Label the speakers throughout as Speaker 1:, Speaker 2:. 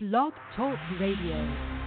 Speaker 1: Blog Talk Radio.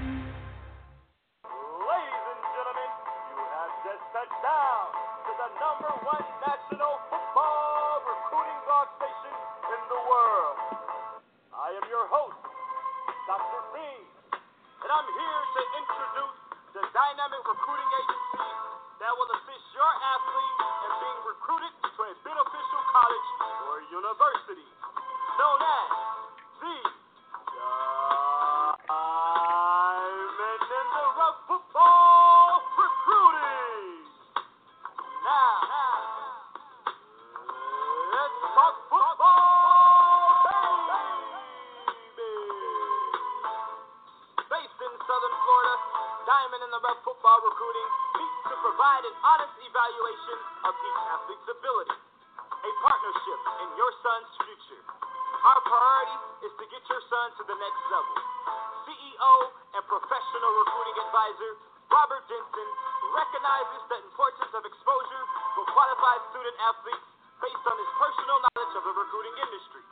Speaker 2: Qualified student athletes based on his personal knowledge of the recruiting industry.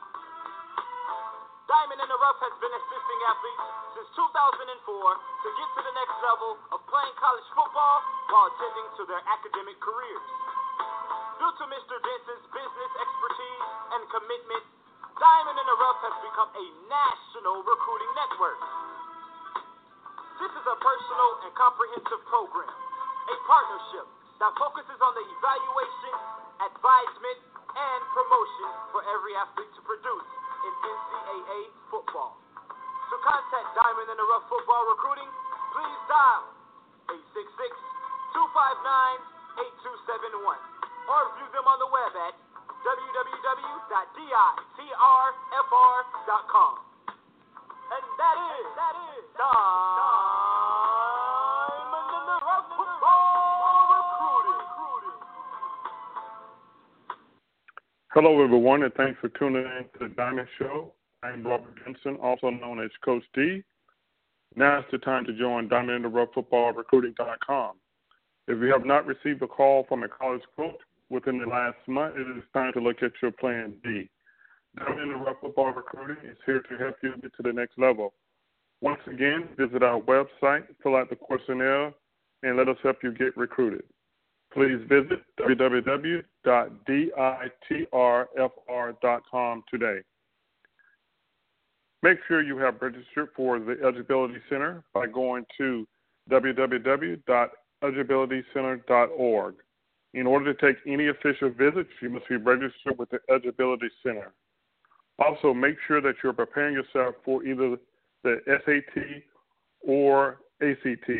Speaker 2: Diamond in the Rough has been assisting athletes since 2004 to get to the next level of playing college football while attending to their academic careers. Due to Mr. Denson's business expertise and commitment, Diamond in the Rough has become a national recruiting network. This is a personal and comprehensive program, a partnership that focuses on the evaluation, advisement, and promotion for every athlete to produce in NCAA football. To contact Diamond in the Rough Football Recruiting, please dial 866-259-8271 or view them on the web at www.ditrfr.com. And that is, that is Diamond
Speaker 3: Hello, everyone, and thanks for tuning in to the Diamond Show. I'm Robert Denson, also known as Coach D. Now is the time to join Diamond in the Rough Football Recruiting.com. If you have not received a call from a college coach within the last month, it is time to look at your plan B. Diamond in the Rough Football Recruiting is here to help you get to the next level. Once again, visit our website, fill out the questionnaire, and let us help you get recruited. Please visit www.ditrfr.com today. Make sure you have registered for the Eligibility Center by going to www.eligibilitycenter.org. In order to take any official visits, you must be registered with the Eligibility Center. Also, make sure that you're preparing yourself for either the SAT or ACT.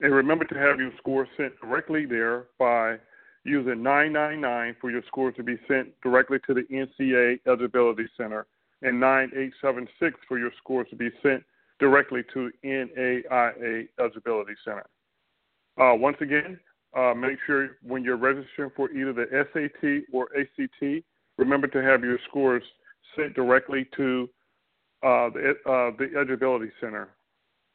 Speaker 3: And remember to have your score sent directly there by using 999 for your score to be sent directly to the NCAA Eligibility Center and 9876 for your scores to be sent directly to NAIA Eligibility Center. Uh, once again, uh, make sure when you're registering for either the SAT or ACT, remember to have your scores sent directly to uh, the, uh, the Eligibility Center.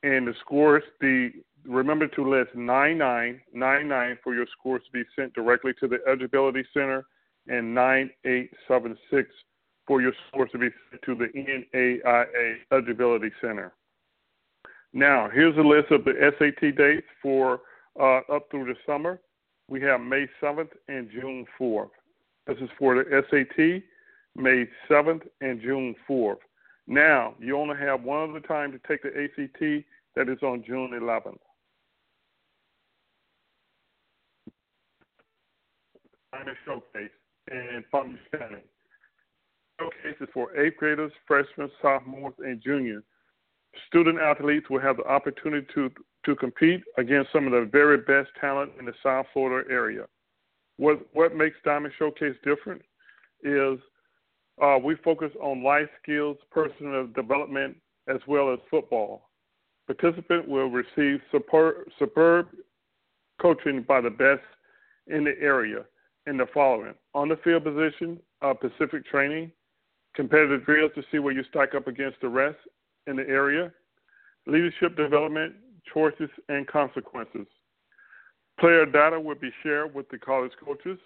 Speaker 3: And the scores, the remember to list 9999 for your scores to be sent directly to the Eligibility Center and 9876 for your scores to be sent to the NAIA Eligibility Center. Now, here's a list of the SAT dates for uh, up through the summer. We have May 7th and June 4th. This is for the SAT, May 7th and June 4th. Now, you only have one other time to take the ACT, that is on June 11th. Time showcase and fun standing. Showcase is for eighth graders, freshmen, sophomores, and juniors. Student athletes will have the opportunity to, to compete against some of the very best talent in the South Florida area. What, what makes Diamond Showcase different is uh, we focus on life skills, personal development, as well as football. Participant will receive superb, superb coaching by the best in the area in the following on the field position, uh, Pacific training, competitive drills to see where you stack up against the rest in the area, leadership development, choices, and consequences. Player data will be shared with the college coaches.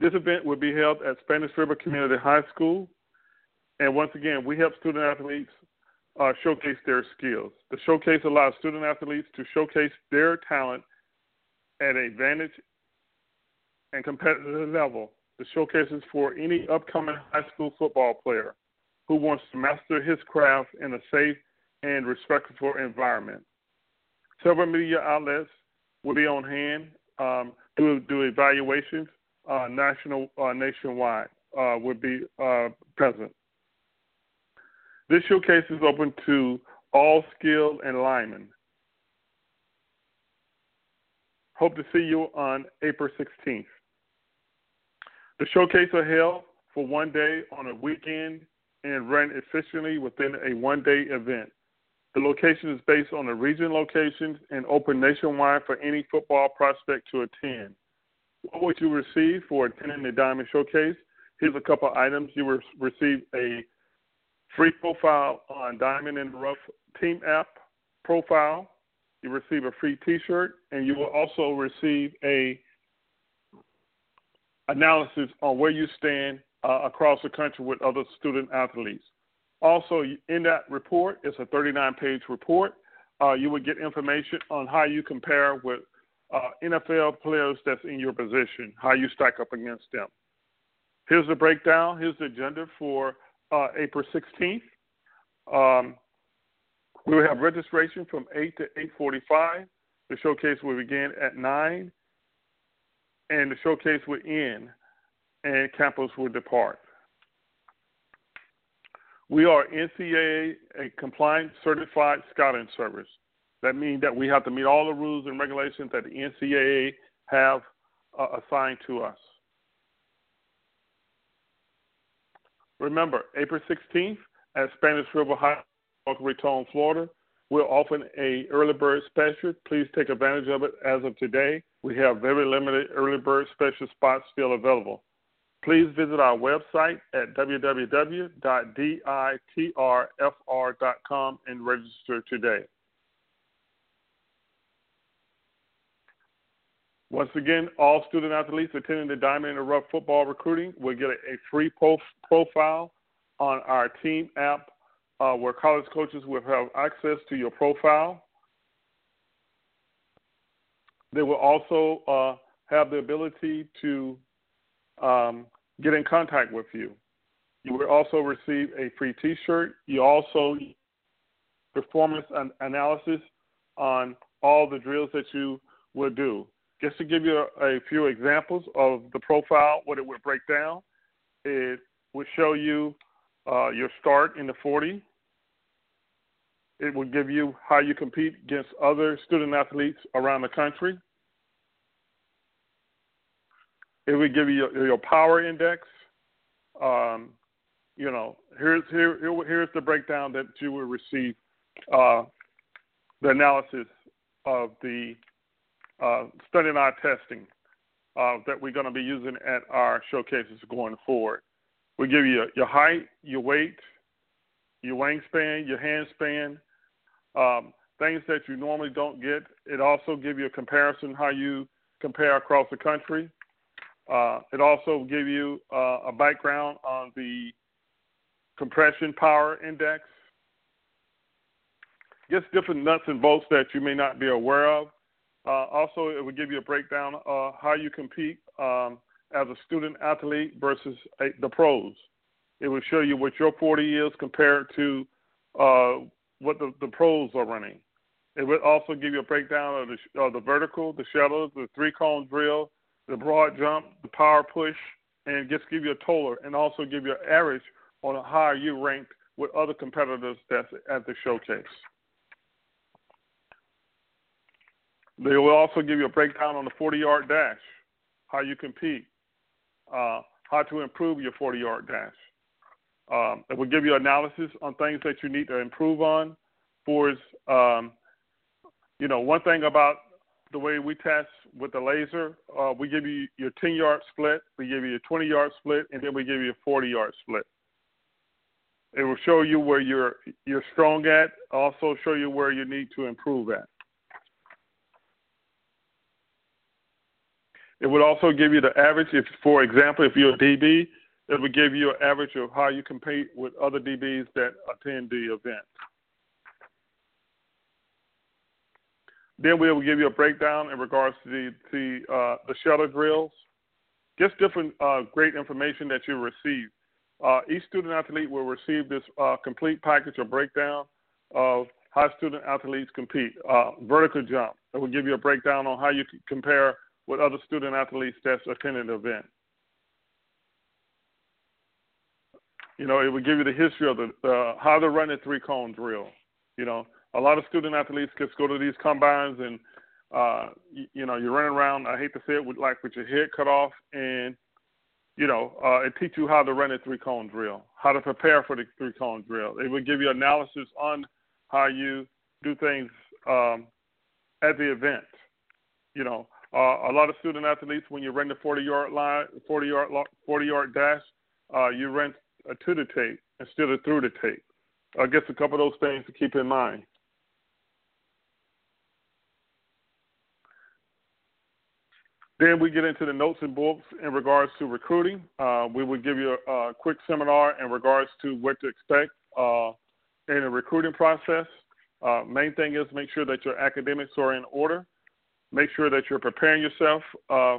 Speaker 3: This event will be held at Spanish River Community High School And once again, we help student athletes uh, showcase their skills. The showcase allows student athletes to showcase their talent at a vantage and competitive level. The showcase is for any upcoming high school football player who wants to master his craft in a safe and respectful environment. Several media outlets will be on hand um, to do evaluations uh, national uh, nationwide. Uh, be uh, present. This showcase is open to all skilled and linemen. Hope to see you on April 16th. The showcase are held for one day on a weekend and run efficiently within a one day event. The location is based on the region locations and open nationwide for any football prospect to attend. What would you receive for attending the Diamond Showcase? Here's a couple items. You will receive a free profile on Diamond the Rough Team app profile. You receive a free T-shirt, and you will also receive a analysis on where you stand uh, across the country with other student athletes. Also, in that report, it's a 39-page report. Uh, you will get information on how you compare with uh, NFL players that's in your position, how you stack up against them. Here's the breakdown. Here's the agenda for uh, April 16th. Um, we will have registration from 8 to 8:45. The showcase will begin at 9, and the showcase will end, and campus will depart. We are NCAA a compliant certified scouting service. That means that we have to meet all the rules and regulations that the NCAA have uh, assigned to us. Remember, April 16th at Spanish River High, Boca Raton, Florida, we're offering a early bird special. Please take advantage of it as of today. We have very limited early bird special spots still available. Please visit our website at www.ditrfr.com and register today. Once again, all student athletes attending the Diamond in the Rough football recruiting will get a, free prof- profile on our team app uh, where college coaches will have access to your profile. They will also uh, have the ability to um, get in contact with you. You will also receive a free T-shirt. You also performance an- analysis on all the drills that you will do. Just to give you a, a few examples of the profile, what it would break down, it would show you uh, your start in the 40. It would give you how you compete against other student athletes around the country. It would give you your, your power index. Um, you know, here's here, here's the breakdown that you will receive. Uh, the analysis of the uh, studying our testing uh, that we're going to be using at our showcases going forward. We give you your height, your weight, your wingspan, your handspan, um, things that you normally don't get. It also give you a comparison how you compare across the country. Uh, it also give you uh, a background on the compression power index. Just different nuts and bolts that you may not be aware of. Uh, also, it will give you a breakdown of how you compete um, as a student athlete versus a, the pros. It will show you what your 40 is compared to uh, what the, the pros are running. It will also give you a breakdown of the, of the vertical, the shuttle, the three cone drill, the broad jump, the power push, and just give you a total and also give you an average on how you ranked with other competitors that's at the showcase. They will also give you a breakdown on the 40 yard dash, how you compete, uh, how to improve your 40 yard dash. Um, it will give you analysis on things that you need to improve on. For um, you know, one thing about the way we test with the laser, uh, we give you your 10 yard split, we give you a 20 yard split, and then we give you a 40 yard split. It will show you where you're you're strong at, also show you where you need to improve at. It would also give you the average. If, for example, if you're a DB, it will give you an average of how you compete with other DBs that attend the event. Then we will give you a breakdown in regards to the the, uh, the shuttle drills, just different uh, great information that you receive. Uh, each student athlete will receive this uh, complete package or breakdown of how student athletes compete. Uh, vertical jump, it will give you a breakdown on how you compare with other student athletes that's attending the event. You know, it would give you the history of the uh, how to run a three cone drill. You know, a lot of student athletes just go to these combines and uh, you, you know you're running around. I hate to say it, with like with your head cut off, and you know uh, it teach you how to run a three cone drill, how to prepare for the three cone drill. It would give you analysis on how you do things um, at the event. You know, uh, a lot of student athletes when you run the 40 yard line, 40 yard 40 yard dash, uh, you run to the tape instead of through the tape. I guess a couple of those things to keep in mind. Then we get into the notes and books in regards to recruiting. Uh, we will give you a, a, quick seminar in regards to what to expect uh, in the recruiting process. Uh, main thing is make sure that your academics are in order. Make sure that you're preparing yourself uh,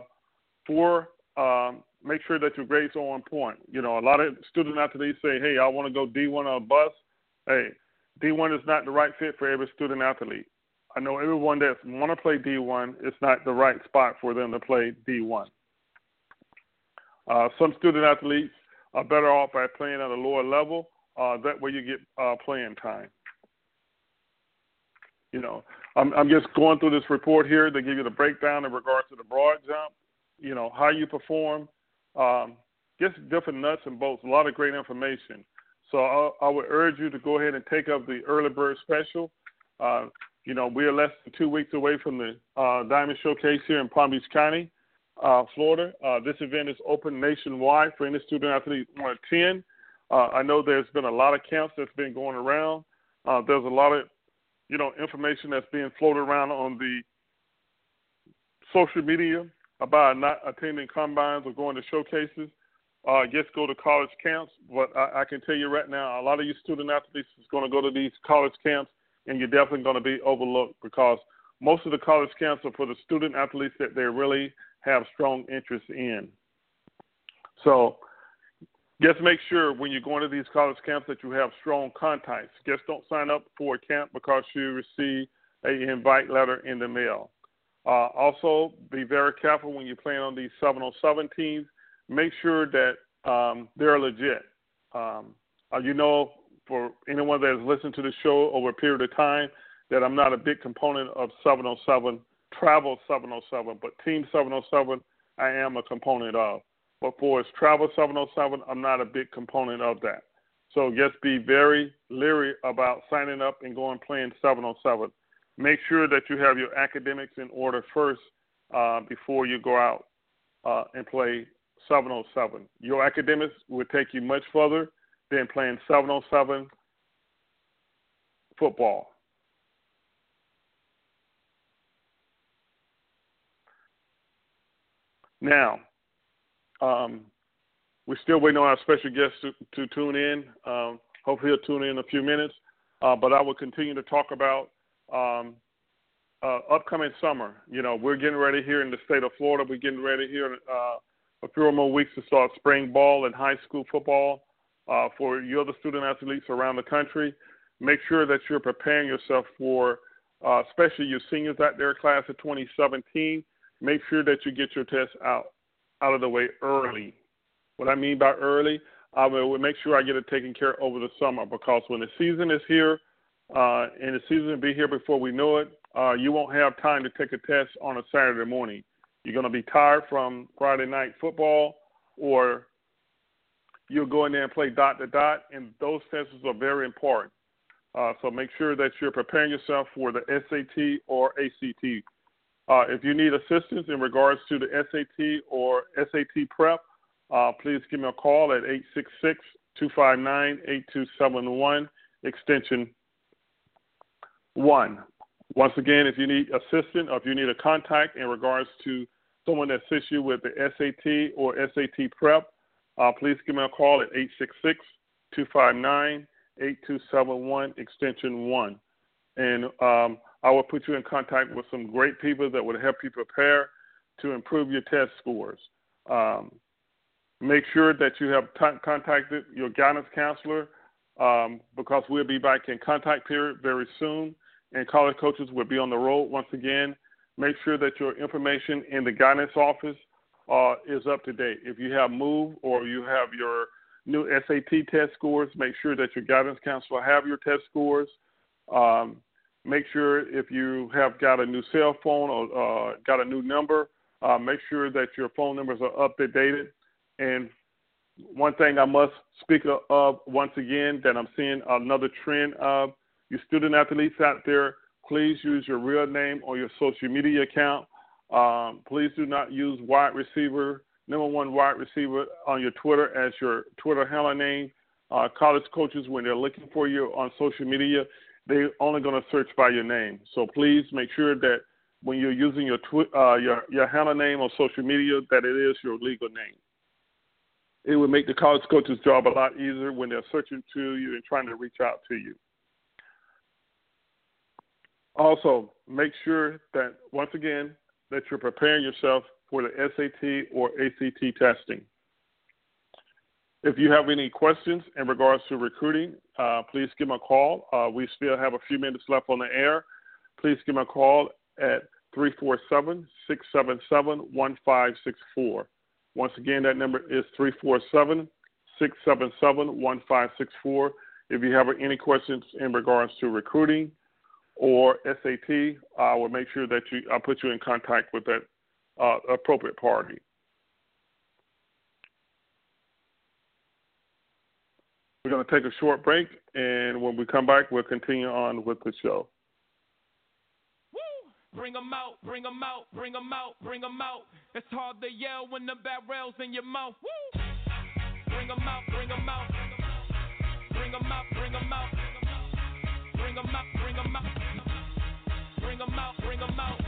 Speaker 3: for. Um, make sure that your grades are on point. You know, a lot of students after they say, "Hey, I want to go D1 on a bus." Hey, D1 is not the right fit for every student athlete. I know everyone that want to play D1, it's not the right spot for them to play D1. Uh, some student athletes are better off by playing at a lower level. Uh, that way you get uh, playing time. You know, I'm, I'm just going through this report here to give you the breakdown in regards to the broad jump. You know, how you perform, um, just different nuts and bolts. A lot of great information. So I, I would urge you to go ahead and take up the early bird special. Uh, you know, we are less than two weeks away from the uh, Diamond Showcase here in Palm Beach County, uh, Florida. Uh, this event is open nationwide for any student athlete want to attend. Uh, I know there's been a lot of camps that's been going around. Uh, there's a lot of, you know, information that's being floated around on the social media about not attending combines or going to showcases. Uh, just go to college camps. But I, I can tell you right now, a lot of you student athletes is going to go to these college camps and you're definitely going to be overlooked because most of the college camps are for the student athletes that they really have strong interest in. So just make sure when you're going to these college camps that you have strong contacts. Just don't sign up for a camp because you receive a invite letter in the mail. Uh, also, be very careful when you're playing on these 707 teams. Make sure that um, they're legit. Um, uh, you know, for anyone that has listened to the show over a period of time that I'm not a big component of 707, Travel 707, but Team 707 I am a component of. But for its Travel 707, I'm not a big component of that. So just be very leery about signing up and going playing 707. Make sure that you have your academics in order first uh, before you go out uh, and play 707. Your academics will take you much further than playing 707 football. Now, um, we're still waiting on our special guest to, to tune in. Um, hopefully, he'll tune in, in a few minutes. Uh, but I will continue to talk about um, uh, upcoming summer. You know, we're getting ready here in the state of Florida. We're getting ready here uh, a few more weeks to start spring ball and high school football uh, for your other student athletes around the country. Make sure that you're preparing yourself for, uh, especially your seniors out there, class of 2017. Make sure that you get your tests out out of the way early. What I mean by early, I will make sure I get it taken care of over the summer because when the season is here, uh, and the season will be here before we know it, uh, you won't have time to take a test on a Saturday morning. You're going to be tired from Friday night football or you'll go in there and play dot to dot, and those tests are very important. Uh, so make sure that you're preparing yourself for the SAT or ACT. Uh, if you need assistance in regards to the SAT or SAT prep, uh, please give me a call at 866 259 8271, extension 1. Once again, if you need assistance or if you need a contact in regards to someone that assists you with the SAT or SAT prep, uh, please give me a call at 866 259 8271, extension 1. And um, I will put you in contact with some great people that would help you prepare to improve your test scores. Um, make sure that you have t- contacted your guidance counselor um, because we'll be back in contact period very soon, and college coaches will be on the road once again. Make sure that your information in the guidance office uh, is up to date. If you have moved or you have your new SAT test scores, make sure that your guidance counselor have your test scores. Um, make sure if you have got a new cell phone or uh, got a new number, uh, make sure that your phone numbers are up to date. And one thing I must speak of once again that I'm seeing another trend of you student athletes out there, please use your real name on your social media account. Um, please do not use wide receiver, number one wide receiver on your Twitter as your Twitter handle name. Uh, college coaches, when they're looking for you on social media, they're only going to search by your name. So please make sure that when you're using your twi- uh, your your handle name on social media, that it is your legal name it would make the college coach's job a lot easier when they're searching to you and trying to reach out to you. Also, make sure that once again that you're preparing yourself for the SAT or ACT testing. If you have any questions in regards to recruiting, uh, please give me a call. Uh, we still have a few minutes left on the air. Please give me a call at 347 677 1564. Once again, that number is 347 677 1564. If you have any questions in regards to recruiting or SAT, I will make sure that you I put you in contact with that uh, appropriate party. We're going to take a short break, and when we come back, we'll continue on with the show.
Speaker 4: Out, out, out, out. It's hard to yell when the barrel's in your mouth. Woo! Out, bring them out. Bring them out, bring them out bring them out, bring them out.